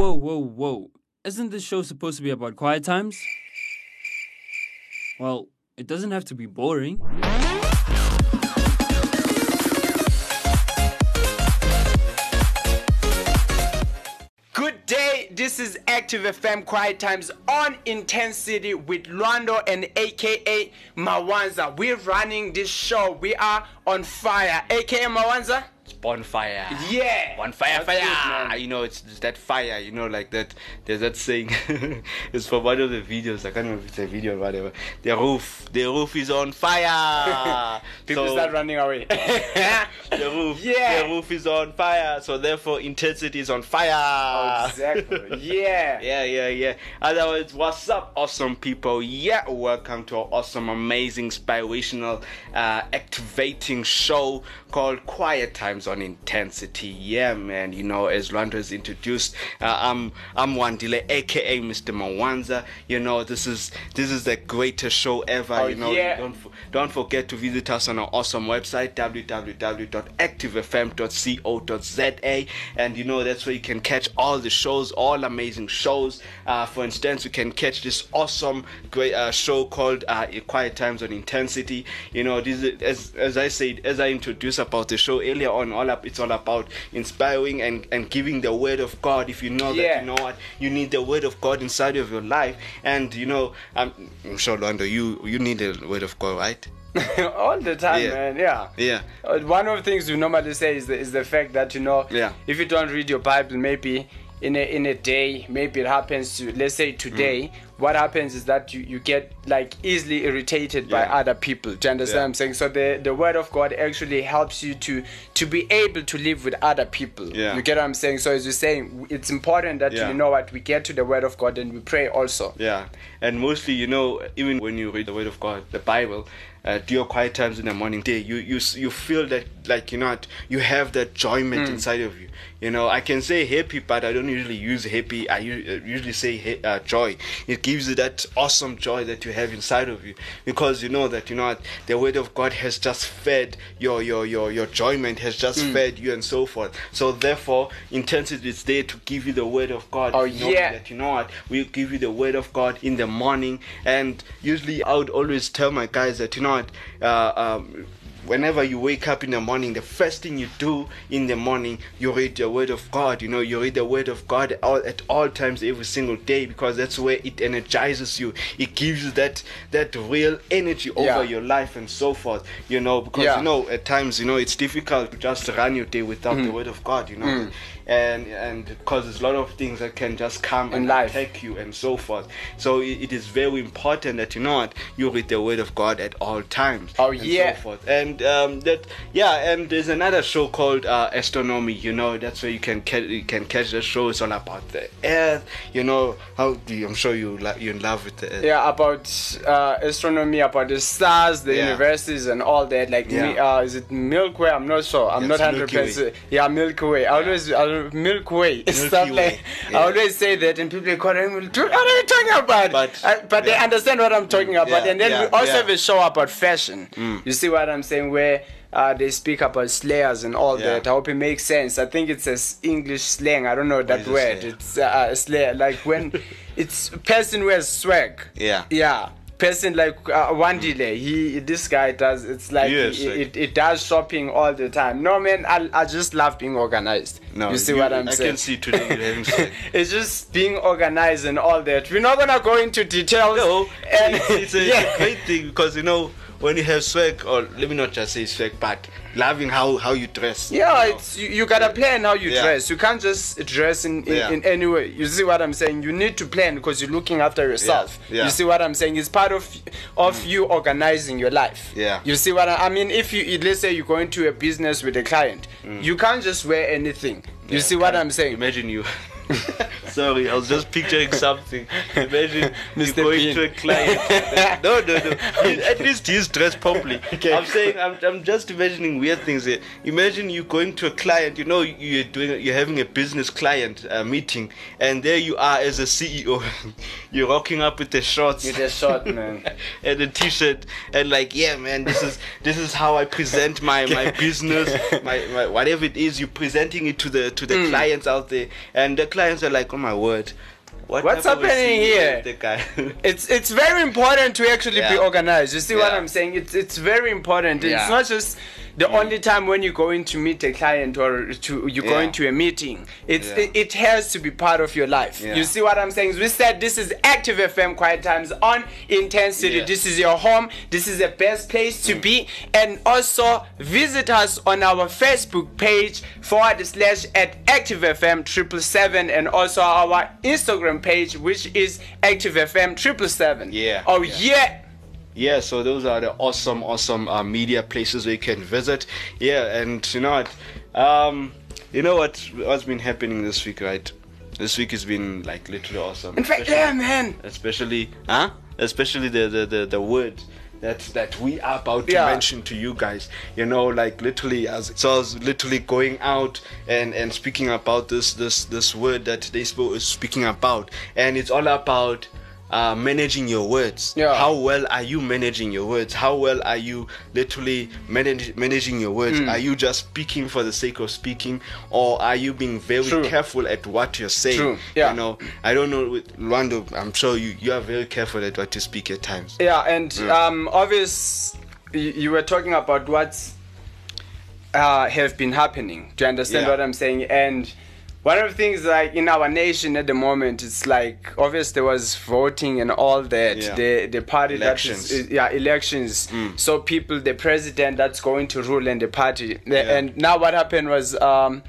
whoa, whoa, whoa. Isn't this show supposed to be about quiet times? Well, it doesn't have to be boring. Good day, this is Active FM Quiet Times on Intensity with Lwando and aka Mawanza. We're running this show. We are on fire. aka Mawanza? Bonfire. Yeah. Bonfire, That's fire. it, you know, it's, it's that fire, you know, like that. There's that saying. it's from one of the videos. I can't remember if it's a video or whatever. The roof. The roof is on fire. People So- start running away. the roof. Yeah. The roof is on fire. So therefore, intensity is on fire. exactly. Yeah. Yeah, yeah, yeah. Otherwise, what's up, awesome people? Yeah, welcome to our awesome, amazing, inspirational, uh, activating show called Quiet Times on Intensity. Yeah, man. You know, as Lwando has introduced, uh, I'm I'm Wandile, aka Mr. Mawanza. You know, this is this is the greatest show ever. Oh, you know, yeah. don't don't forget to visit us on our awesome website www.activefm.co.za and you know that's where you can catch all the shows all amazing shows uh, for instance you can catch this awesome great uh, show called uh, quiet times on intensity you know this is, as, as i said as i introduced about the show earlier on all up it's all about inspiring and and giving the word of god if you know Yeah. that you know what you need the word of god inside of your life and you know i'm, I'm sure Lwando, you you need the word of god right All the time, Yeah. man. Yeah. yeah Uh, one of the things we normally say is the, is the fact that you know Yeah. if you don't read your bible maybe in a in a day maybe it happens to let's say today what happens is that you, you get like easily irritated by other people do you understand Yeah. what i'm saying so the the word of god actually helps you to to be able to live with other people Yeah. you get what i'm saying so as you're saying it's important that Yeah. you know what we get to the word of god and we pray also Yeah, and mostly, you know, even when you read the Word of God, the Bible, uh, do your quiet times in the morning, day, you you you feel that like you know what, you have that enjoyment Hmm. inside of you. You know, I can say happy, but I don't usually use happy. I uh, usually say uh, joy. It gives you that awesome joy that you have inside of you because you know that you know what, the Word of God has just fed your your your your enjoyment has just Hmm. fed you and so forth. So therefore, intensity is there to give you the Word of God. Oh, yeah. that you know what we'll give you the word of god in the morning and usually i would always tell my guys that you know what uh, um, whenever you wake up in the morning the first thing you do in the morning you read the word of god you know you read the word of god all, at all times every single day because that's where it energizes you it gives you that that real energy over Yeah. your life and so forth you know because Yeah. you know at times you know it's difficult to just run your day without Mm. the word of god you know and and because there's a lot of things that can just come and life. attack you and so forth so it, it is very important that you know what you read the word of god at all times Oh, and yeah. so forth and um that yeah and there's another show called uh astronomy you know that's where you can catch you can catch the show it's all about the earth you know how do you, i'm sure you like you're in love with the earth yeah about uh, astronomy about the stars the Yeah. universities and all that like Yeah. uh, is it milky way i'm not sure i'm not hundred percent. yeah milky way i always I, milky way stuff Way, like yeah. i always say that and people call me what are you talking about But- uh, but they understand what i'm talking about Yeah, and then yeah, we also yeah. Mm. have a show about fashion you see what i'm saying where uh, they speak about slayers and all Yeah. that. I hope it makes sense. I think it's a s- English slang. I don't know that word. It's uh, a slayer. Like when it's a person wears swag. Yeah. Yeah. Person like uh, Wandile. He this guy does. It's like Yes, it, it, it does shopping all the time. No man, I, I just love being organized. no you see what I'm I saying? can see today you're having sex. it's just being organized and all that. We're not gonna go into details. No, and it's, it's, a, yeah. it's a great thing because you know when you have swag, or let me not just say swag, but loving how how you dress. Yeah, you know. it's you, you gotta plan how you Yeah. dress. You can't just dress in, in, Yeah. in any way. You see what I'm saying? You need to plan because you're looking after yourself. Yeah. You see what I'm saying? It's part of of you organizing your life. Yeah. You see what I, I mean? If you let's say you're going to a business with a client, you can't just wear anything. You Mm. See what I'm saying? Imagine you. Sorry, I was just picturing something. Imagine Mr. going Bean. to a client. no, no, no. He- At least he's dressed properly. Okay. I'm saying, I'm, I'm just imagining weird things here. Imagine you going to a client. You know, you're doing, you're having a business client uh, meeting, and there you are as a CEO. you're rocking up with the shorts. With a short man. and a t-shirt and like yeah man this is this is how i present my my business my, my whatever it is you're presenting it to the to the Mm. clients out there and the clients are like oh my word. What What's happening here? It's it's very important to actually be organized. You see what I'm saying? It's it's very important. Yeah. It's not just the mm. only time when you're going to meet a client or to you're Yeah. going to a meeting. It's Yeah. it, it has to be part of your life. Yeah. You see what I'm saying? We said this is Active FM Quiet Times on Intensity. Yeah. This is your home. This is the best place to mm. be. And also visit us on our Facebook page forward slash at Active FM triple seven and also our Instagram page which is Active FM triple seven. Yeah. Oh Yeah. Yeah. yeah so those are the awesome awesome uh, media places where you can visit. Yeah and you know what? Um you know what what's been happening this week right? This week has been like literally awesome. In fact, Especially- yeah, man. especially huh? Especially the the the, the word that that we are about to mention to you guys. You know like literally as so i was literally going out and and speaking about this this this word that they spoke is speaking about. And it's all about uh, managing your words Yeah. how well are you managing your words how well are you literally manage, managing your words Hmm. are you just speaking for the sake of speaking or are you being very True. careful at what you're saying True. Yeah. you know i don't know with Lwando, i'm sure you you are very careful at what you speak at times Yeah, and um, obvious, you, you were talking about what's uh, have been happening. Do you understand Yeah. what I'm saying? And one of the things like in our nation at the moment, it's like obvious there was voting and all that. Yeah. The the party Elections. that is, yeah elections. So people, the president that's going to rule and the party. The- And now what happened was um,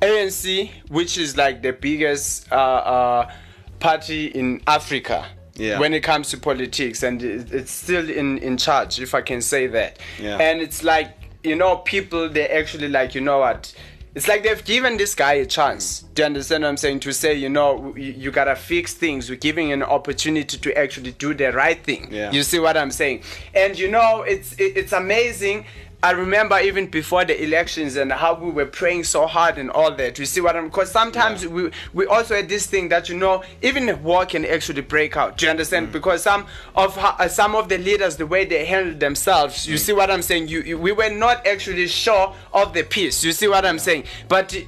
ANC, which is like the biggest uh, uh, party in Africa Yeah. when it comes to politics, and it's still in in charge, if I can say that. Yeah. And it's like you know, people they actually like you know what. It's like they've given this guy a chance. Do you understand what I'm saying? To say, you know, you, you gotta fix things. We're giving an opportunity to actually do the right thing. Yeah. You see what I'm saying? And you know, it's it, it's amazing. I remember even before the elections and how we were praying so hard and all that. You see what I'm? Because sometimes Yeah. we we also had this thing that you know even war can actually break out. Do you understand? Mm. Because some of uh, some of the leaders, the way they handled themselves, Mm. you see what I'm saying? You, you we were not actually sure of the peace. You see what I'm saying? But. uh,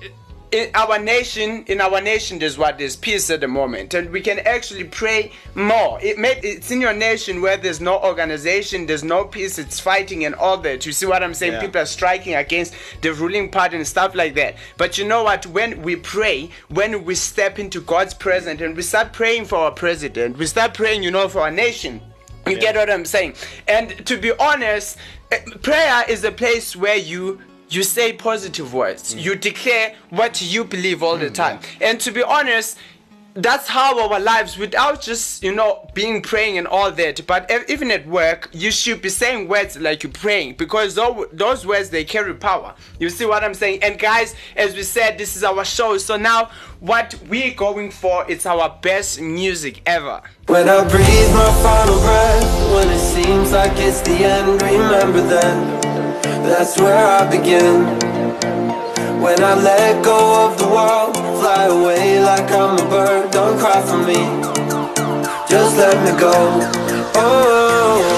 in our nation, in our nation, there's what there's peace at the moment, and we can actually pray more. It may, it's in your nation where there's no organization, there's no peace, it's fighting and all that. You see what I'm saying? Yeah. People are striking against the ruling party and stuff like that. But you know what? When we pray, when we step into God's presence and we start praying for our president, we start praying, you know, for our nation. You get what I'm saying? And to be honest, eh, prayer is a place where you you say positive words. Mm. You declare what you believe all the mm, time. And to be honest, that's how our lives without just you know being praying and all that but even at work you should be saying words like you're praying because those words they carry power you see what i'm saying and guys as we said this is our show so now what we're going for it's our best music ever When I breathe my final breath, when it seems like it's the end, remember that. That's where I begin. When I let go of the world, fly away like I'm a bird. Don't cry for me, just let me go. Oh,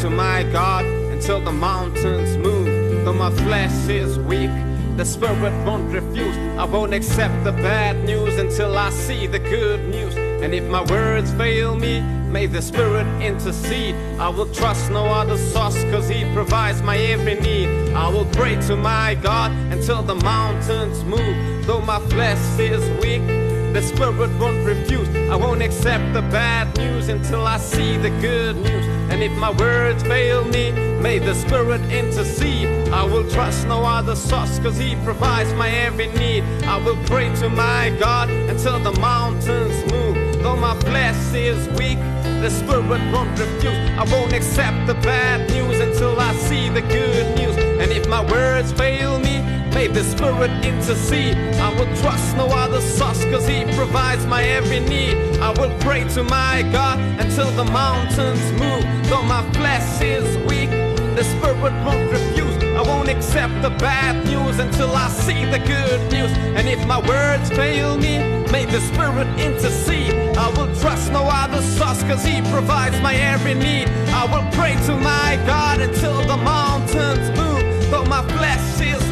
to my God until the mountains move. Though my flesh is weak, the spirit won't refuse. I won't accept the bad news until I see the good news. And if my words fail me, may the spirit intercede. I will trust no other source, cause he provides my every need. I will pray to my God until the mountains move. Though my flesh is weak, the spirit won't refuse. I won't accept the bad news until I see the good news. And if my words fail me, may the spirit intercede. I will trust no other source, cause he provides my every need. I will pray to my God until the mountains move. Though my flesh is weak, the spirit won't refuse. I won't accept the bad news until I see the good news. And if my words fail me, may the spirit intercede. I will trust no other source, cause he provides my every need. I will pray to my God until the mountains move. Though my flesh is weak, the spirit won't refuse. I won't accept the bad news until I see the good news. And if my words fail me, may the Spirit intercede. I will trust no other source, cause He provides my every need. I will pray to my God until the mountains move. Though my flesh is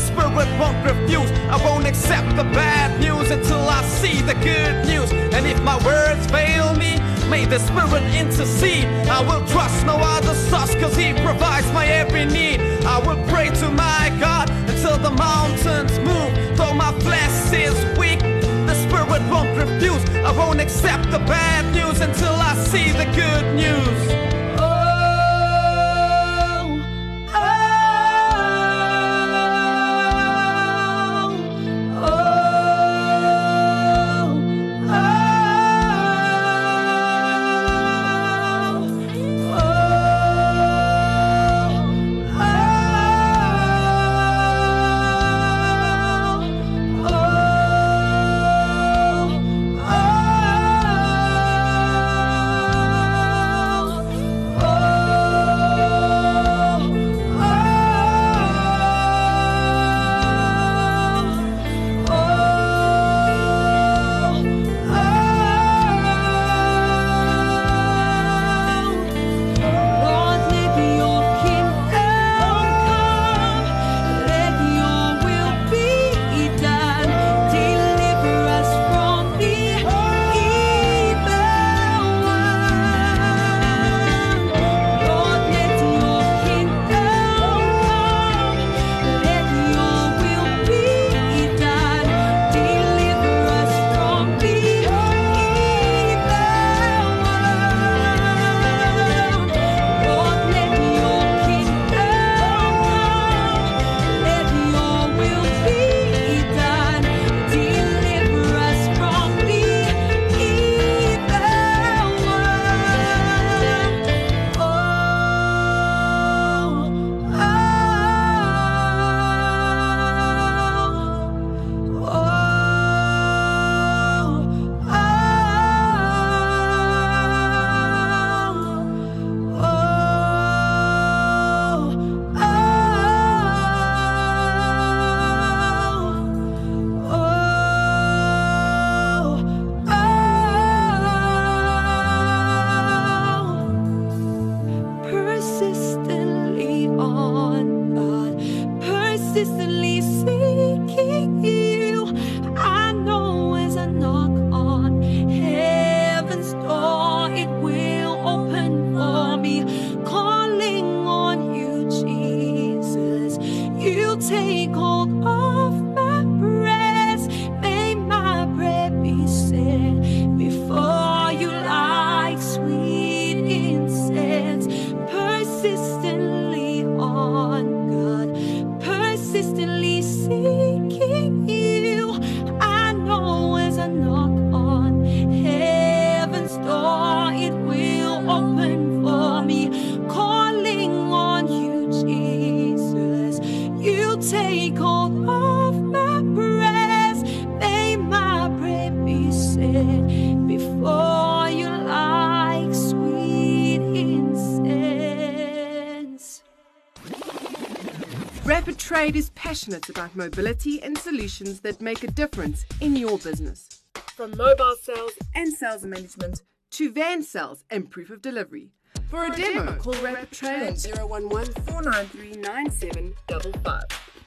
Spirit won't refuse. I won't accept the bad news until I see the good news. And if my words fail me, May the Spirit intercede. I will trust no other source, cause He provides my every need. I will pray to my God until the mountains move. Though my flesh is weak, the Spirit won't refuse. I won't accept the bad news until I see the good news. Is about mobility and solutions that make a difference in your business. From mobile sales and sales management to van sales and proof of delivery. For a demo, call Rapid Trade on 011 493 9755.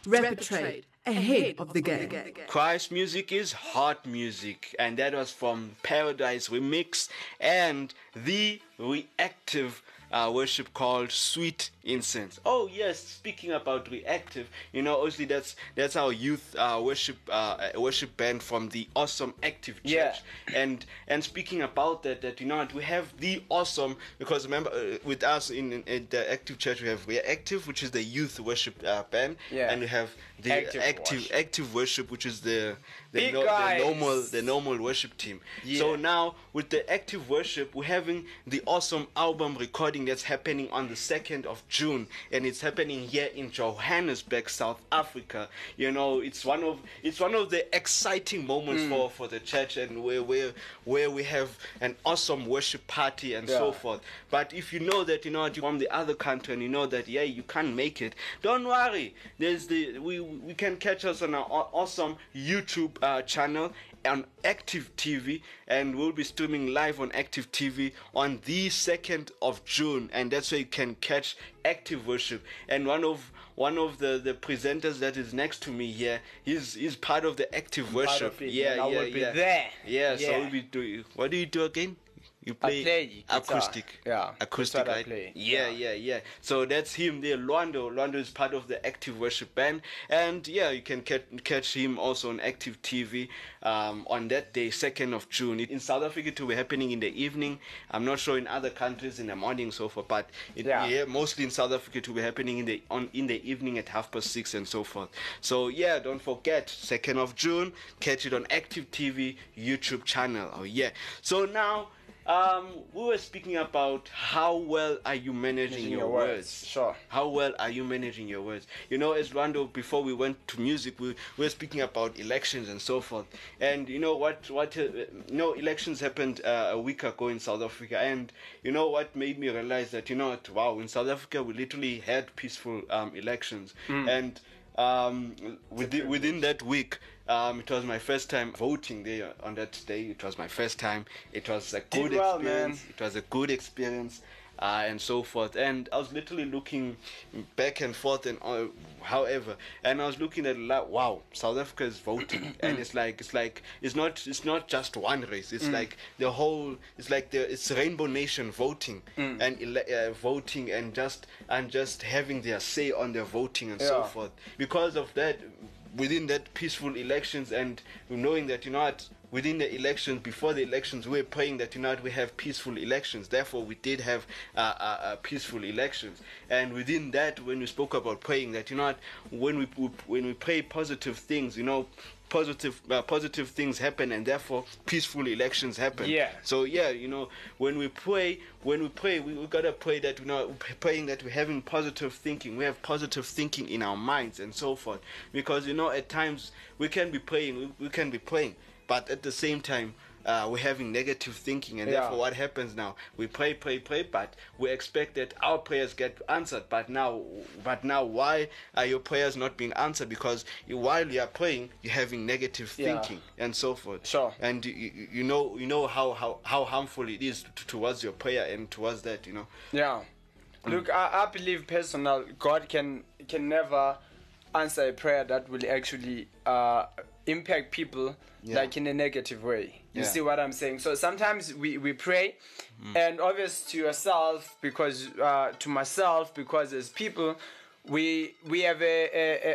Rapid Trade, ahead of the game. Christ music is hot music, and that was from Paradise Remix and the reactive uh, worship called Sweet Incense. Oh yes, speaking about reactive, you know, obviously that's that's our youth uh, worship uh, worship band from the Awesome Active Church. Yeah. And and speaking about that, that you know what, we have the awesome because remember uh, with us in, in, in the Active Church we have reactive, which is the youth worship uh, band, Yeah. and we have the Active active worship. active worship, which is the the, no- the normal the normal worship team. So now with the active worship, we're having the awesome album recording that's happening on the second of June, and it's happening here in Johannesburg, South Africa. You know, it's one of it's one of the exciting moments for for the church, and where where where we have an awesome worship party and so forth. But if you know that you know you're from the other country and you know that yeah you can't make it, don't worry. There's the we we can catch us on our awesome YouTube uh, channel on Active TV, and we'll be streaming live on Active TV on the second of June, and that's where you can catch Active Worship. And one of one of the the presenters that is next to me here, he's he's part of the Active Worship. of it, yeah, yeah, will be yeah. there. Yeah, so we'll be doing. What do you do again? You play, play guitar. acoustic. Yeah, acoustic. I right? play. Yeah, yeah, yeah. So that's him there, Lwando. Lwando is part of the Active Worship Band, and yeah, you can catch, catch him also on Active TV um, on that day, second of June. In South Africa, it will be happening in the evening. I'm not sure in other countries in the morning so forth, but it, Yeah. yeah. mostly in South Africa, it will be happening in the on in the evening at half past six and so forth. So yeah, don't forget, second of June, catch it on Active TV YouTube channel. Oh yeah. So now. Um, we were speaking about how well are you managing, Managing your, your words. words, sure. How well are you managing your words? You know, as Lwando, before we went to music, we, we were speaking about elections and so forth. And you know what? What uh, you know, elections happened uh, a week ago in South Africa, and you know what made me realize that you know what? Wow, in South Africa we literally had peaceful um, elections, and um, within within that week. Um, it was my first time voting there on that day. It was my first time. It was a good well, man. experience. It was a good experience. Uh, and so forth, and I was literally looking back and forth, and uh, however, and I was looking at like, wow, South Africa is voting, and it's like it's like it's not it's not just one race. It's like the whole. It's like the it's Rainbow Nation voting and ele- uh, voting and just and just having their say on their voting and so forth. Because of that, within that peaceful elections and knowing that you know what within the elections before the elections we we're praying that you know what we have peaceful elections. Therefore we did have uh, uh, uh, peaceful elections. And within that when we spoke about praying that you know what when we when we pray positive things you know positive uh, positive things happen and therefore peaceful elections happen. Yeah. so yeah you know when we pray when we pray we, we gotta pray that you know praying that we're having positive thinking. We have positive thinking in our minds and so forth. Because you know at times we can be praying we, we can be praying but at the same time uh, we're having negative thinking and Yeah. therefore what happens now we pray pray pray but we expect that our prayers get answered but now but now why are your prayers not being answered because you, while you are praying you're having negative Yeah. thinking and so forth Sure. and you, you know you know how, how how harmful it is t- towards your prayer and towards that you know Yeah. Look, I, I believe personal God can can never answer a prayer that will actually uh, impact people Yeah. like in a negative way. You Yeah. see what I'm saying? So sometimes we, we pray and obvious to yourself because uh, to myself because as people we we have a,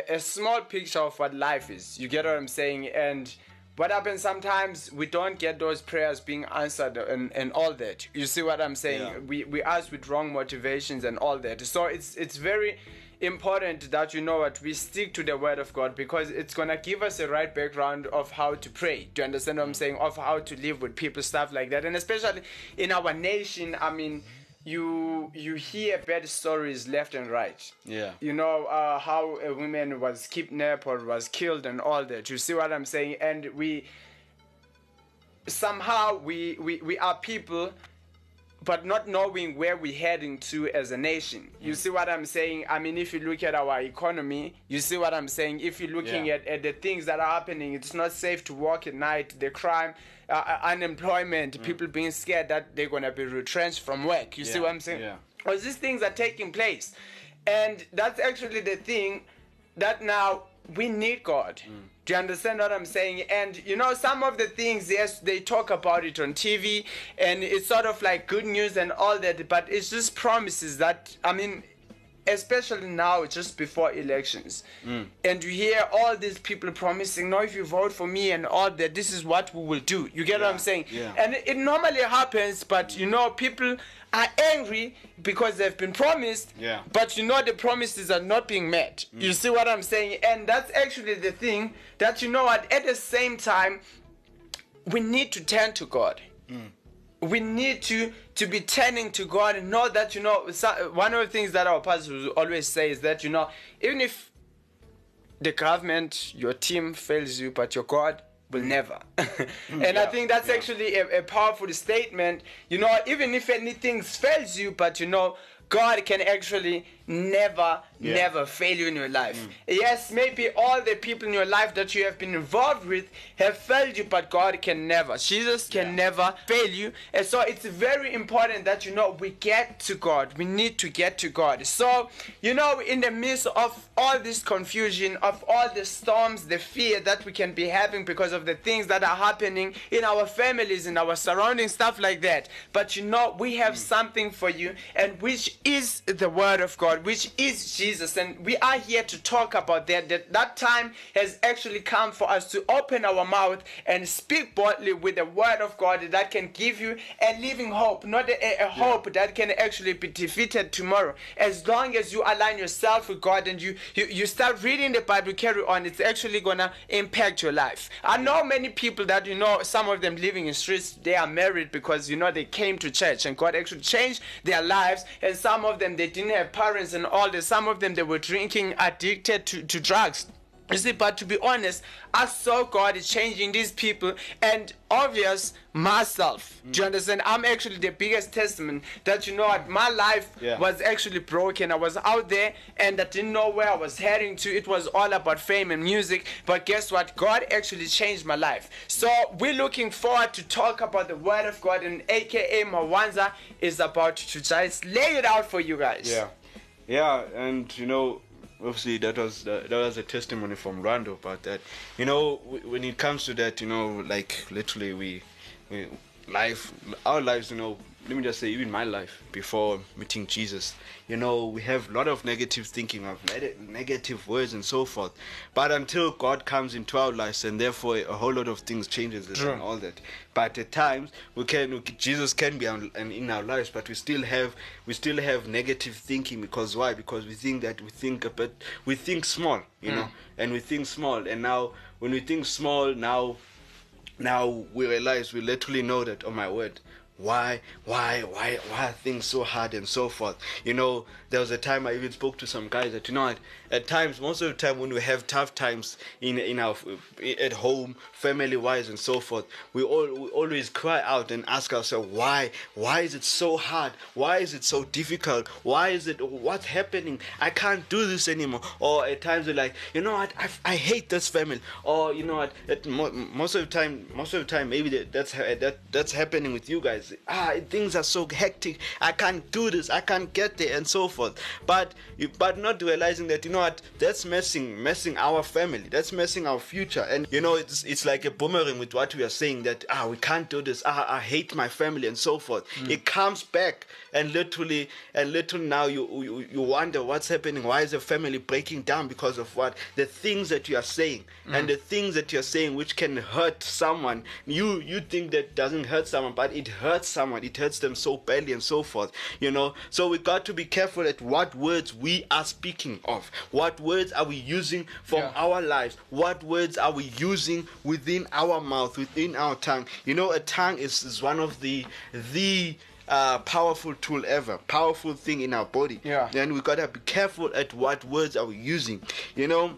a, a small picture of what life is. You get what I'm saying? And what happens sometimes we don't get those prayers being answered and, and all that. You see what I'm saying? Yeah. We we ask with wrong motivations and all that. So it's it's very important that you know what we stick to the word of God because it's gonna give us a right background of how to pray. Do you understand what I'm saying? Of how to live with people, stuff like that. And especially in our nation, I mean you you hear bad stories left and right Yeah. you know uh, how a woman was kidnapped or was killed and all that you see what i'm saying and we somehow we we, we are people but not knowing where we're heading to as a nation. You see what I'm saying? I mean, if you look at our economy, you see what I'm saying? If you're looking Yeah. at, at the things that are happening, it's not safe to walk at night, the crime, uh, uh, unemployment, people being scared that they're going to be retrenched from work. You see what I'm saying? yeah. All these things are taking place. And that's actually the thing that now we need God. Mm. Do you understand what I'm saying? And you know, some of the things, yes, they talk about it on TV and it's sort of like good news and all that, but it's just promises that, I mean, especially now just before elections mm. and you hear all these people promising no if you vote for me and all that this is what we will do you get what i'm saying yeah. and it normally happens but you know people are angry because they've been promised Yeah. but you know the promises are not being met. Mm. You see what i'm saying? And that's actually the thing that you know what at the same time we need to turn to god. Mm. We need to to be turning to God and know that you know one of the things that our pastors always say is that you know even if the government, your team fails you, but your God will mm. never. Mm, and I think that's actually a, a powerful statement. You know, even if anything fails you, but you know, God can actually never, Yeah. never fail you in your life. Mm. Yes, maybe all the people in your life that you have been involved with have failed you, but God can never. Jesus can never fail you. And so it's very important that you know we get to God. We need to get to God. So, you know, in the midst of all this confusion, of all the storms, the fear that we can be having because of the things that are happening in our families, in our surroundings, stuff like that. But you know, we have mm. something for you, and which is the Word of God, which is Jesus. And we are here to talk about that. That, that time has actually come for us to open our mouth and speak boldly with the Word of God that can give you a living hope, not a, a hope that can actually be defeated tomorrow. As long as you align yourself with God and you, you, you start reading the Bible, carry on, it's actually gonna impact your life. I know many people that you know, some of them living in streets, they are married because you know they came to church and God actually changed their lives. And some of them they didn't have parents and all this. Some of them they were drinking, addicted to, to drugs. You see, but to be honest, I saw God changing these people, and obvious myself. Do you understand? I'm actually the biggest testament that you know what my life Yeah. was actually broken. I was out there and I didn't know where I was heading to. It was all about fame and music. But guess what? God actually changed my life. So we're looking forward to talk about the word of God, and aka Mawanza is about to just lay it out for you guys. Yeah, yeah, and you know, obviously that was that, was a testimony from Lwando about that. You know, when it comes to that, you know, like literally we, we life, our lives, you know. Let me just say, even my life before meeting Jesus, you know, we have a lot of negative thinking of negative words and so forth. But until God comes into our lives, and therefore a whole lot of things changes and all that. But at times we can, we, Jesus can be on, and in our lives, but we still have we still have negative thinking because why? Because we think that we think a bit, we think small, you know, hmm. and we think small. And now when we think small, now now we realize we literally know that oh my word why why why why are things so hard and so forth? You know there was a time i even spoke to some guys that you know what at times most of the time when we have tough times in in our at home family wise and so forth we all we always cry out and ask ourselves why why is it so hard? Why is it so difficult? Why is it what's happening? I can't do this anymore. Or at times we're like you know what i, I hate this family. Or you know what at mo- most of the time most of the time maybe that, that's ha- that that's happening with you guys ah things are so hectic. I can't do this. I can't get there and so forth. But you but not realizing that you know what? That's messing messing our family. That's messing our future. And you know it's it's like a boomerang with what we are saying that ah we can't do this. Ah i hate my family and so forth. It comes back and literally and literally now you, you you wonder what's happening. Why is the family breaking down because of what? The things that you are saying. And mm. the things that you're saying which can hurt someone. You you think that doesn't hurt someone but it hurts someone. It hurts them so badly and so forth you know? So we got to be careful at what words we are speaking of. What words are we using from Yeah. our lives? What words are we using within our mouth within our tongue? You know a tongue is, is one of the the uh, powerful tool ever powerful thing in our body Yeah. and we gotta be careful at what words are we using you know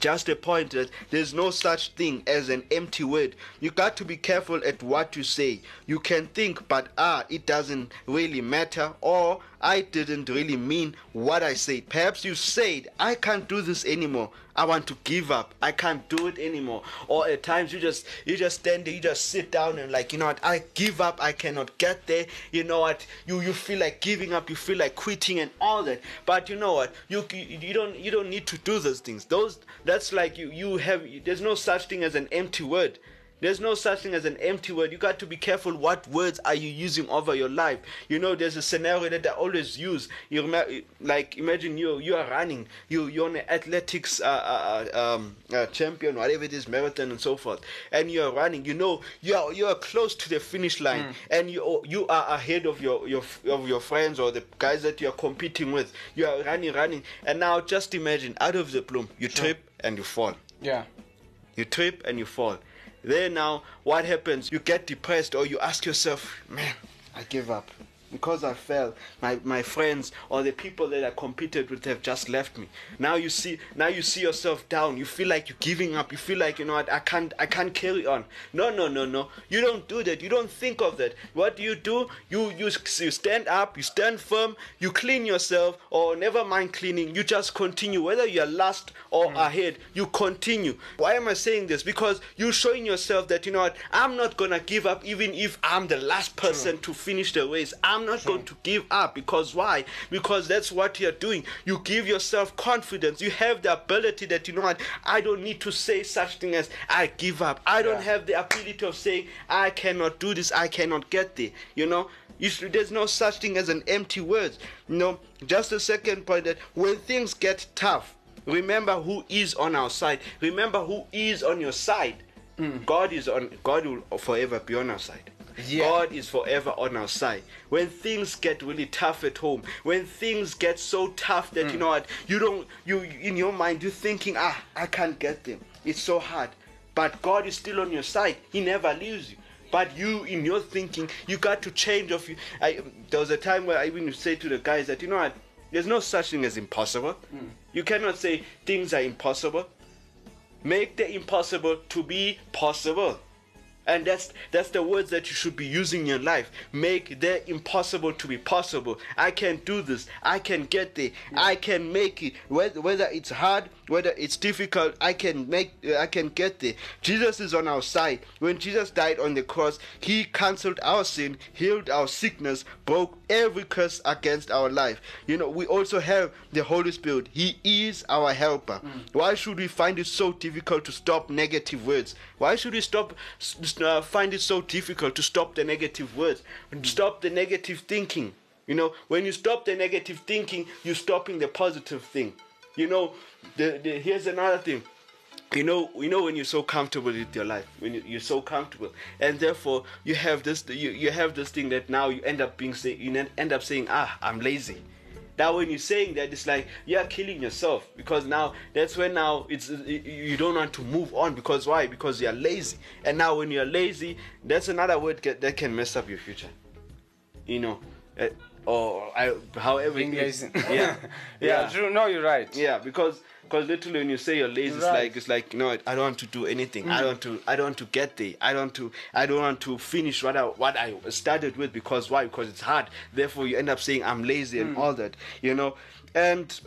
just a point that there's no such thing as an empty word. You got to be careful at what you say. You can think, but ah, it doesn't really matter, or I didn't really mean what I said. Perhaps you said, I can't do this anymore. I want to give up. I can't do it anymore. Or at times you just you just stand there, you just sit down and like, you know what, I give up, I cannot get there. You know what, you you feel like giving up, you feel like quitting and all that. But you know what, you you, don't you don't need to do those things. Those that's like you you have there's no such thing as an empty word. There's no such thing as an empty word. You got to be careful what words are you using over your life. You know, there's a scenario that I always use. You rem- like imagine you you are running, you you're an athletics uh, uh, uh, um, uh, champion, whatever it is, marathon and so forth, and you are running. You know, you are you are close to the finish line, and you you are ahead of your your of your friends or the guys that you are competing with. You are running, running, and now just imagine out of the bloom, you trip and you fall Yeah. you trip and you fall then now what happens? You get depressed or you ask yourself, man, I give up. Because I fell, my, my friends or the people that I competed with have just left me. Now you see now you see yourself down. You feel like you're giving up. You feel like you know what I can't I can't carry on. No no no no. You don't do that. You don't think of that. What do you do? You you, you stand up. You stand firm. You clean yourself or never mind cleaning. You just continue. Whether you're last or mm. ahead, you continue. Why am I saying this? Because you're showing yourself that you know what I'm not gonna give up even if I'm the last person to finish the race. I'm not going to give up because why? Because that's what you're doing. You give yourself confidence. You have the ability that you know what I don't need to say such thing as I give up. I don't have the ability of saying I cannot do this. I cannot get there. You know. You should, there's no such thing as an empty word. You know, just a second point that when things get tough, remember who is on our side. Remember who is on your side. Mm. God is on. God will forever be on our side. Yeah. God is forever on our side. When things get really tough at home, when things get so tough that you know what, you don't, you in your mind you're thinking, ah, I can't get them. It's so hard. But God is still on your side. He never leaves you. But you, in your thinking, you got to change of you. I, there was a time where I even say to the guys that you know what, there's no such thing as impossible. You cannot say things are impossible. Make the impossible to be possible. And that's that's the words that you should be using in your life. Make the impossible to be possible. I can do this. I can get there. I can make it. Whether, whether it's hard, whether it's difficult, I can make. uh, I can get there. Jesus is on our side. When Jesus died on the cross, He cancelled our sin, healed our sickness, broke every curse against our life. You know, we also have the Holy Spirit. He is our helper. Why should we find it so difficult to stop negative words? Why should we stop uh, find it so difficult to stop the negative words? Stop the negative thinking. You know, when you stop the negative thinking, you're stopping the positive thing. You know, the, the here's another thing you know you know when you're so comfortable with your life when you, you're so comfortable and therefore you have this you, you have this thing that now you end up being say you end up saying ah i'm lazy now when you're saying that it's like you're killing yourself because now that's when now it's you- don't want to move on because why because you're lazy and now when you're lazy that's another word that can mess up your future you know uh, or I, however lazy. yeah yeah, true. No, you're right. yeah, because because literally when you say you're lazy, it's like it's like know I don't want to do anything. I don't want to I don't want to get there. I don't want to I don't want to finish what I what I started with because why? Because it's hard. Therefore, you end up saying I'm lazy and all that. You know, and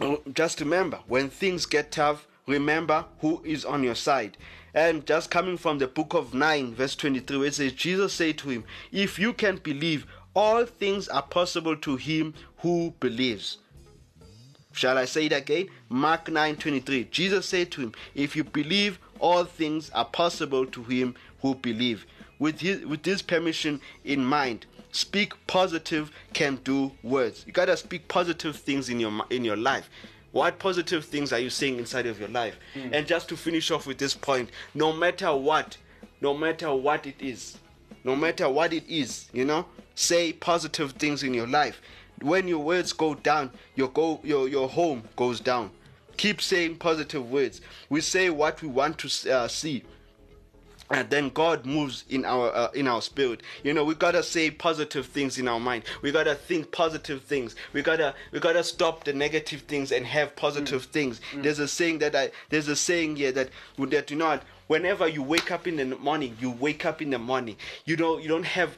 uh, just remember when things get tough, remember who is on your side. And just coming from the book of 9, verse 23, where it says, Jesus said to him, If you can believe, all things are possible to him who believes. Shall I say it again? Mark 9:23. Jesus said to him, "If you believe, all things are possible to him who believe." With his, with this permission in mind, speak positive can do words. You got to speak positive things in your in your life. What positive things are you saying inside of your life? Hmm. And just to finish off with this point, no matter what, no matter what it is, no matter what it is, you know, say positive things in your life. When your words go down, your go your your home goes down. Keep saying positive words. We say what we want to uh, see and then God moves in our uh, in our spirit. You know, we gotta say positive things in our mind. We gotta think positive things. We gotta we gotta stop the negative things and have positive things. There's a saying that I there's a saying here that that you know whenever you wake up in the morning, you wake up in the morning. You know you don't have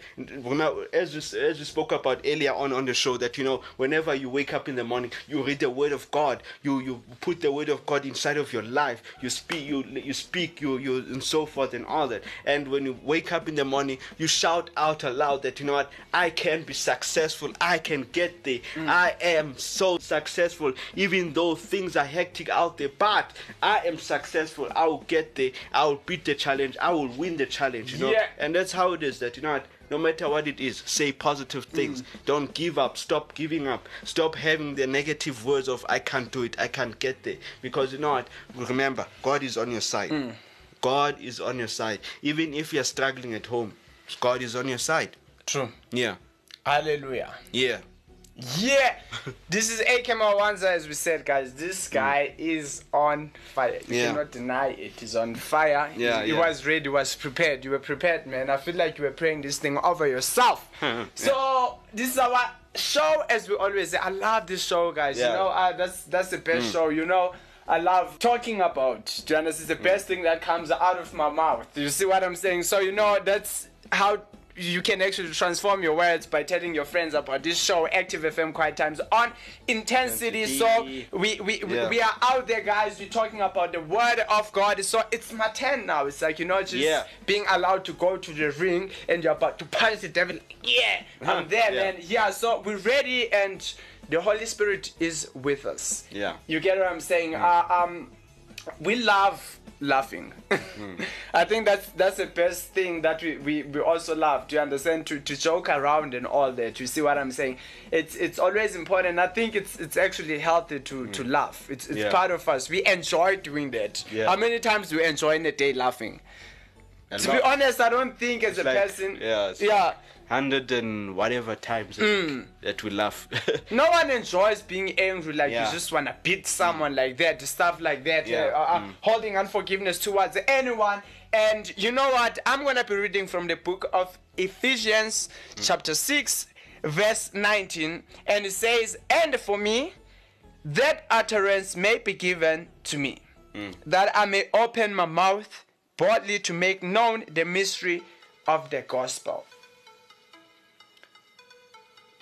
as we, as we spoke about earlier on on the show that you know whenever you wake up in the morning, you read the word of God. You you put the word of God inside of your life. You speak you you speak you you and so forth and all that. And when you wake up in the morning, you shout out aloud that you know what I can be successful. I can get there. Mm. I am so successful, even though things are hectic out there. But I am successful. I will get there. I will beat the challenge. I will win the challenge. You know, Yeah. and that's how it is. That you know what. No matter what it is, say positive mm. things. Don't give up. Stop giving up. Stop having the negative words of "I can't do it. I can't get there." Because you know what? Remember, God is on your side. Mm. God is on your side. Even if you're struggling at home, God is on your side. True. Yeah. Hallelujah. Yeah. Yeah, this is AK Mawanza, as we said, guys. This guy is on fire. You Yeah. cannot deny it. He's on fire. Yeah, he, he yeah. was ready. He was prepared. You were prepared, man. I feel like you were praying this thing over yourself. So this is our show, as we always say. I love this show, guys. Yeah. You know, uh, that's that's the best show. You know. I love talking about. Understand? It's the best thing that comes out of my mouth. You see what I'm saying? So you know that's how you can actually transform your words by telling your friends about this show, Active FM Quiet Times on Intensity. So Intensity. we, we- Yeah. we are out there, guys. We're talking about the Word of God. So it's my turn now. It's like you know, just Yeah. being allowed to go to the ring and you're about to punch the devil. Yeah, I'm there, Yeah. man. Yeah. So we're ready, and the Holy Spirit is with us. Yeah. You get what I'm saying? Uh, um, we love laughing. I think that's that's the best thing that we, we, we also love. Do you understand? To, to joke around and all that. You see what I'm saying? It's it's always important. I think it's it's actually healthy to, to laugh. It's it's Yeah. part of us. We enjoy doing that. Yeah. How many times do we enjoy in a day laughing? A To be honest, I don't think as a like- person. yeah, Yeah. Hundred and whatever times Mm. that we laugh. No one enjoys being angry like Yeah. you just wanna beat someone like that, stuff like that, Yeah. uh, uh, Mm. holding unforgiveness towards anyone. And you know what? I'm gonna be reading from the book of Ephesians, Mm. chapter 6, verse 19, and it says, And for me, that utterance may be given to me, Mm. that I may open my mouth boldly to make known the mystery of the gospel.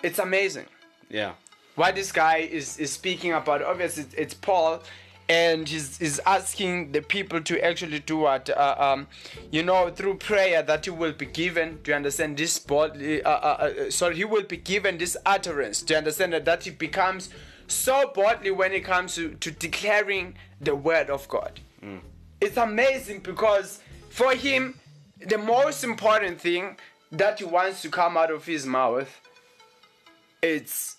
It's amazing. Yeah. Why this guy is, is speaking about obviously it's, it's paul and he's, he's asking the people to actually do what uh, um, you know through prayer that he will be given do you understand this boldly uh, uh, uh, sorry he will be given this utterance do you understand that, that he becomes so boldly when it comes to, to declaring the word of god? It's amazing because for him the most important thing that he wants to come out of his mouth it's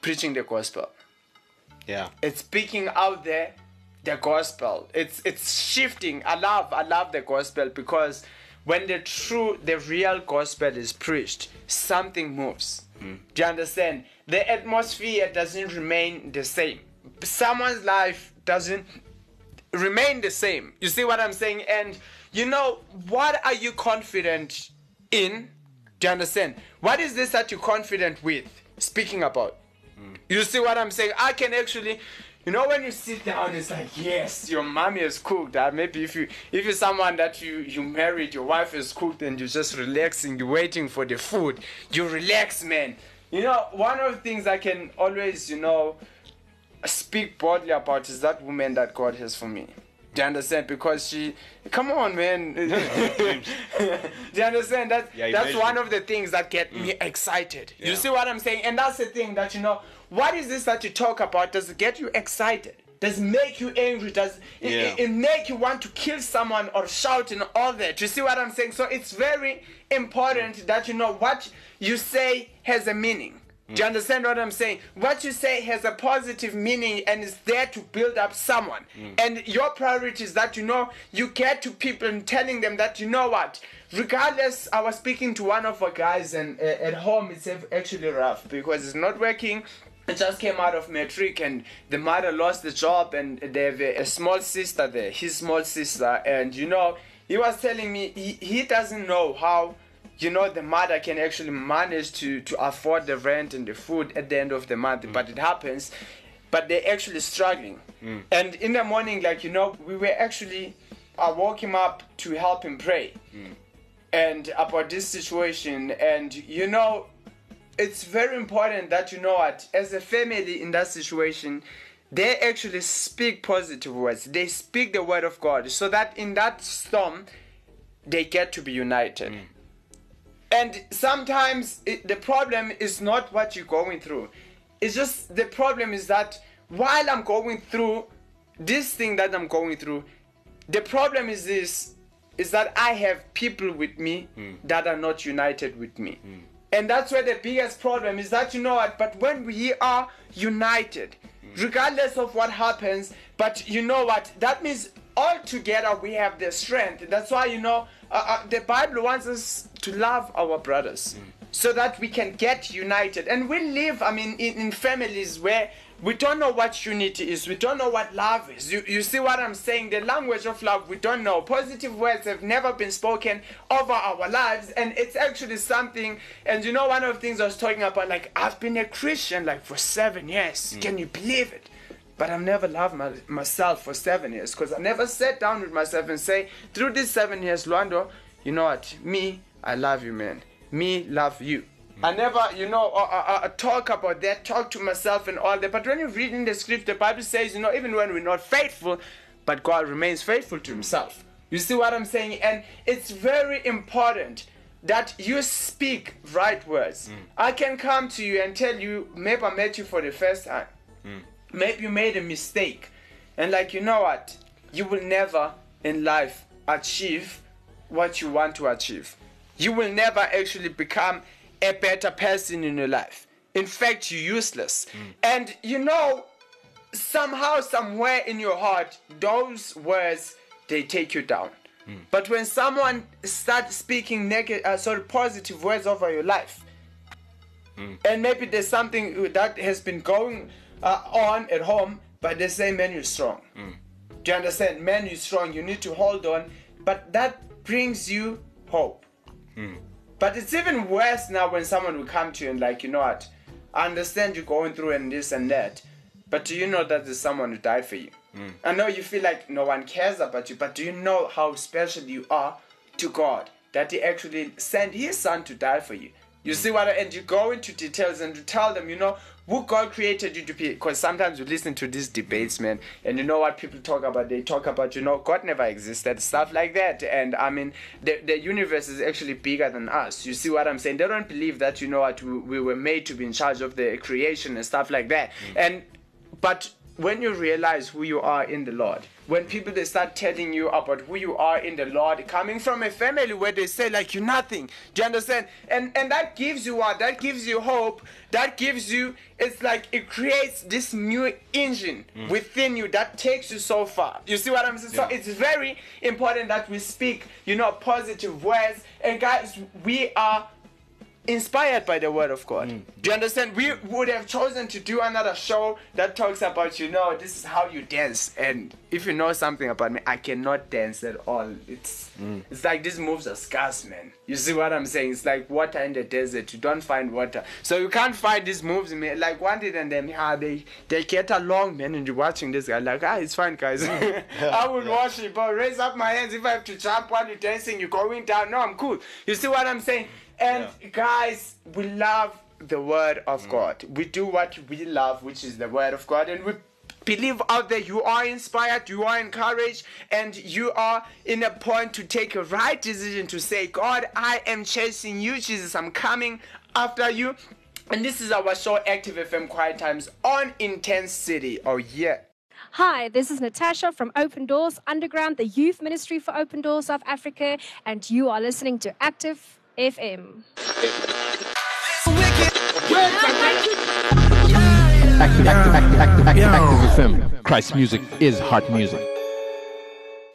preaching the gospel. Yeah. It's speaking out there the gospel. It's it's shifting. I love I love the gospel because when the true the real gospel is preached, something moves. Mm. Do you understand? The atmosphere doesn't remain the same. Someone's life doesn't remain the same. You see what I'm saying? And you know, what are you confident in? Do you understand? What is this that you're confident with speaking about? You see what I'm saying? I can actually, you know, when you sit down, it's like, yes, your mommy has cooked. That maybe if you if you're someone that you you married, your wife has cooked, and you're just relaxing, you're waiting for the food. You relax, man. You know, one of the things I can always, you know, speak boldly about is that woman that God has for me. Do you understand? Because she, come on, man. Do you understand? That Yeah, that's imagine. one of the things that get me mm. excited. You see what I'm saying? And that's the thing that you know. What is this that you talk about? Does it get you excited? Does it make you angry? Does it, Yeah. it, it make you want to kill someone or shout and all that? You see what I'm saying? So it's very important that you know what you say has a meaning. Do you understand what I'm saying? What you say has a positive meaning and is there to build up someone. And your priority is that you know you get to people and telling them that you know what, regardless. I was speaking to one of our guys and uh, at home it's actually rough because it's not working. It just came out of matric and the mother lost the job and they have a, a small sister there, his small sister. And you know, he was telling me he, he doesn't know how you know the mother can actually manage to to afford the rent and the food at the end of the month mm. but it happens. But they're actually struggling. Mm. And in the morning like you know we were actually i woke him up to help him pray. Mm. And about this situation and you know it's very important that you know what as a family in that situation they actually speak positive words. They speak the word of god so that in that storm they get to be united and sometimes it, the problem is not what you're going through. It's just the problem is that while i'm going through this thing that i'm going through the problem is this is that i have people with me that are not united with me. And that's where the biggest problem is that you know what but when we are united regardless of what happens but you know what that means all together we have the strength. That's why you know uh, uh, the bible wants us to love our brothers mm. so that we can get united. And we live, I mean, in, in families where we don't know what unity is. We don't know what love is. You, you see what I'm saying? The language of love, we don't know. Positive words have never been spoken over our lives. And it's actually something. And you know, one of the things I was talking about, like, I've been a Christian like for seven years. Mm. Can you believe it? But I've never loved my, myself for seven years because I never sat down with myself and say, through these seven years, Lwando, you know what? Me, I love you, man. Me, love you. I never, you know, uh, uh, uh, talk about that, talk to myself and all that. But when you read in the script, the Bible says, you know, even when we're not faithful, but God remains faithful to Himself. You see what I'm saying? And it's very important that you speak right words. I can come to you and tell you, maybe I met you for the first time. Maybe you made a mistake. And, like, you know what? You will never in life achieve what you want to achieve. You will never actually become a better person in your life. In fact, you're useless. And you know, somehow, somewhere in your heart, those words they take you down. But when someone starts speaking negative, uh, sorry, positive words over your life, and maybe there's something that has been going uh, on at home, but they say, "Man, you're strong." Do you understand? Man, you're strong. You need to hold on. But that brings you hope. But it's even worse now when someone will come to you and like, you know what? I understand you're going through and this and that, but do you know that there's someone who died for you? Mm. I know you feel like no one cares about you, but do you know how special you are to God? That He actually sent His Son to die for you. You see what? I, and you go into details and you tell them, you know, who God created you to be. Because sometimes you listen to these debates, man, and you know what people talk about? They talk about, you know, God never existed, stuff like that. And I mean, the, the universe is actually bigger than us. You see what I'm saying? They don't believe that, you know what, we, we were made to be in charge of the creation and stuff like that. Mm. And, but when you realize who you are in the Lord, when people they start telling you about who you are in the Lord, coming from a family where they say like you're nothing, do you understand? And and that gives you what? That gives you hope. That gives you. It's like it creates this new engine mm. within you that takes you so far. You see what I'm saying? So it's very important that we speak, you know, positive words. And guys, we are inspired by the word of God. Mm. Do you understand? We would have chosen to do another show that talks about, you know, this is how you dance. And if you know something about me, I cannot dance at all. It's mm. it's like these moves are scarce, man. You see what I'm saying? It's like water in the desert. You don't find water. So you can't find these moves, man. Like one did and then yeah, they they get along, man, and you're watching this guy like, ah, it's fine, guys. Mm. I would watch it, but raise up my hands if I have to jump while you're dancing, you're going down. No, I'm cool. You see what I'm saying? And guys, we love the word of mm. God. We do what we love, which is the word of God, and we believe out there you are inspired, you are encouraged, and you are in a point to take a right decision to say, God, I am chasing you, Jesus, I'm coming after you. And this is our show, Active FM Quiet Times on Intense City. Oh, yeah. Hi, this is Natasha from Open Doors Underground, the youth ministry for Open Doors South Africa, and you are listening to Active FM. Active, active, active, active, active, active FM. Christ music is heart music.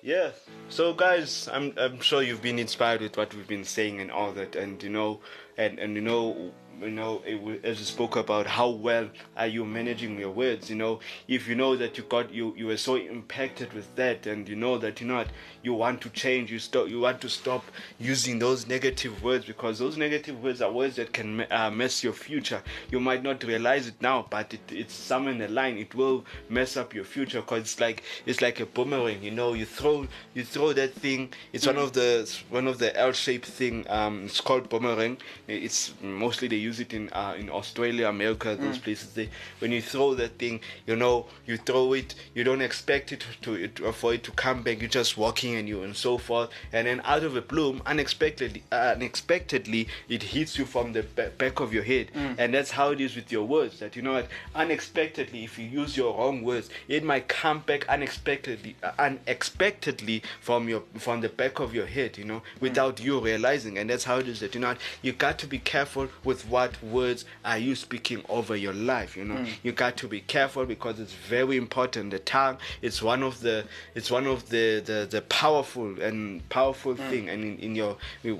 Yeah. So guys, I'm I'm sure you've been inspired with what we've been saying and all that, and you know, and and you know, you know, it, as we spoke about how well are you managing your words. You know, if you know that you got you you were so impacted with that, and you know that you know what you want to change, you stop, you want to stop using those negative words because those negative words are words that can uh, mess your future. You might not realize it now, but it, it's somewhere in the line. It will mess up your future because it's like it's like a boomerang. You know, you throw you throw that thing. It's one of the one of the L-shaped thing. Um, it's called boomerang. It's mostly they use it in uh, in Australia, America, those places. They when you throw that thing, you know, you throw it. You don't expect it to it for it to come back. You're just walking and you and so forth, and then out of a bloom, unexpectedly, uh, unexpectedly, it hits you from the ba- back of your head, and that's how it is with your words. That you know what, unexpectedly, if you use your wrong words, it might come back unexpectedly, uh, unexpectedly from your from the back of your head. You know, without you realizing, and that's how it is. That you know, what, you got to be careful with what words are you speaking over your life. You know, Mm. you got to be careful because it's very important. The tongue it's one of the it's one of the the, the powerful and powerful Mm. thing and in, in your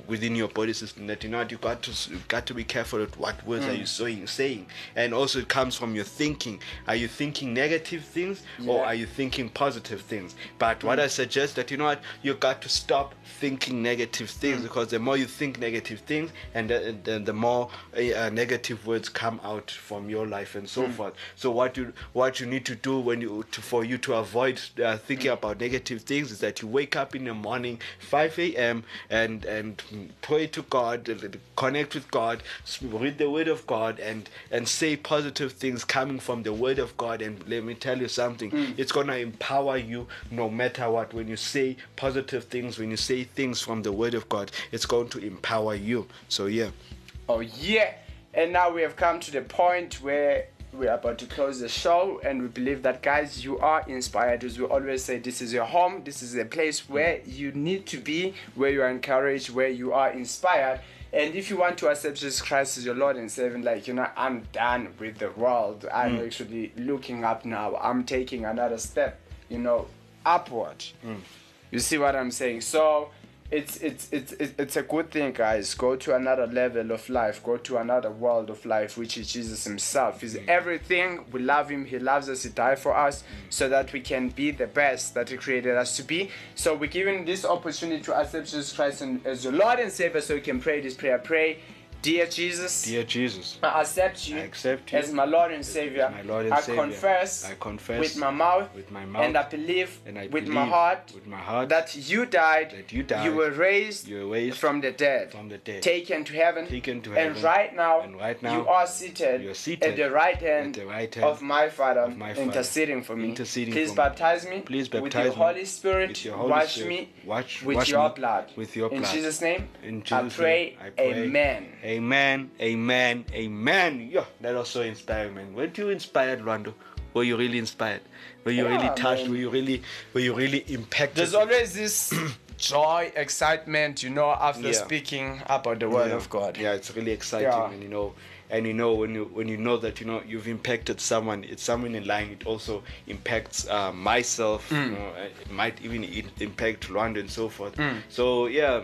within your body system that you know you got to you got to be careful with what words are Mm. you saying saying and also it comes from your thinking are you thinking negative things or are you thinking positive things but what Mm. i suggest that you know what you got to stop thinking negative things Mm. because the more you think negative things and the, the, the more uh, uh, negative words come out from your life and so Mm. forth so what you what you need to do when you to, for you to avoid uh, thinking Mm. about negative things is that you wake up in the morning 5 a.m and and pray to god connect with god read the word of god and and say positive things coming from the word of god and let me tell you something Mm. it's gonna empower you no matter what when you say positive things when you say things from the word of god it's going to empower you so yeah Oh yeah. And now we have come to the point where we're about to close the show and we believe that guys you are inspired as we always say this is your home this is a place where you need to be where you are encouraged where you are inspired and if you want to accept Jesus Christ as your Lord and Savior, like you know, I'm done with the world. I'm Mm. actually looking up now. I'm taking another step, you know, upward. You see what I'm saying? So it's it's it's it's a good thing, guys. Go to another level of life. Go to another world of life, which is Jesus Himself. He's mm. everything. We love Him. He loves us. He died for us, mm. so that we can be the best that He created us to be. So we're given this opportunity to accept Jesus Christ and- as your Lord and Savior, so you can pray this prayer. Pray, dear Jesus. dear jesus I accept you, I accept you as my Lord and Savior. my Lord and I Savior. confess, I confess with my mouth, with my mouth and I believe, and I with my heart, with my heart that you died, that you died, you were raised, you were raised from the dead, from the dead taken to heaven, taken to and right now, and right now you are seated, you are seated at the right hand, at the right hand of my Father, of my Father, interceding for me. interceding Please for baptize me, Please with baptize your Holy Spirit, with your Holy wash Spirit. me Wash- with wash your me blood. with your In blood. Jesus' name, In I Jesus' pray, name, I pray. Amen. Amen, amen, amen. Amen. Yeah, that was so inspiring, man. Weren't you inspired, Lwando? Were you really inspired? Were you really touched? man. Were you really, were you really impacted? There's always this joy, excitement, you know, after Yeah. speaking about the Word yeah. of God. Yeah, it's really exciting, Yeah. and you know, and you know when you when you know that you know you've impacted someone, it's someone in line. It also impacts uh, myself. Mm. You know, it might even impact Lwando and so forth. Mm. So yeah.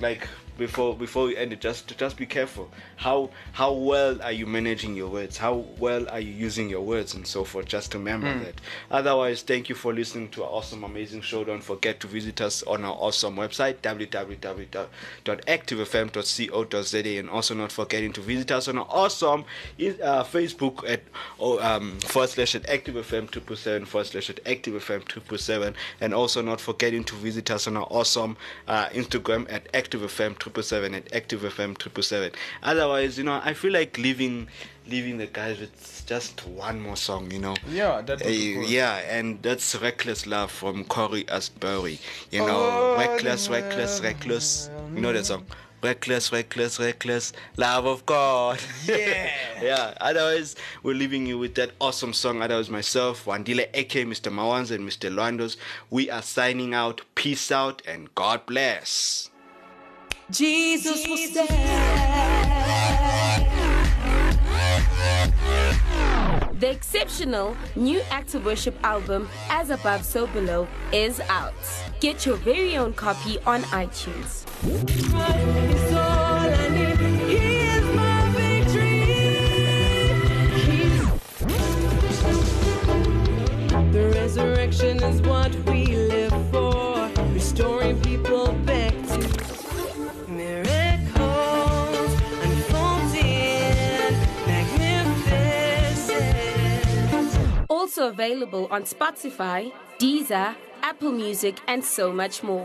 Like before, before we end it, just just be careful. How how well are you managing your words? How well are you using your words and so forth? Just remember Mm. that. Otherwise, thank you for listening to our awesome, amazing show. Don't forget to visit us on our awesome website www.activefm.co.za and also not forgetting to visit us on our awesome uh, Facebook at oh, um, forward slash at activefm triple seven forward slash at activefm triple seven and also not forgetting to visit us on our awesome uh, Instagram at activefm triple seven at activefm triple seven. Otherwise, you know, I feel like leaving leaving the guys with just one more song, you know. Yeah, that Uh, good. yeah, and that's Reckless Love from Cory Asbury. You know, Oh, reckless, reckless, reckless. You know that song? Reckless, reckless, reckless, love of God. Yeah. yeah. Otherwise, we're leaving you with that awesome song. Otherwise, myself, Wandile AK, Mr. Mawans, and Mr. Landos, we are signing out. Peace out and God bless. Jesus will stay. The exceptional new Act of Worship album, As Above, So Below, is out. Get your very own copy on iTunes. It's all I need. He is my victory. The resurrection is what we live for, restoring Also available on Spotify, Deezer, Apple Music, and so much more.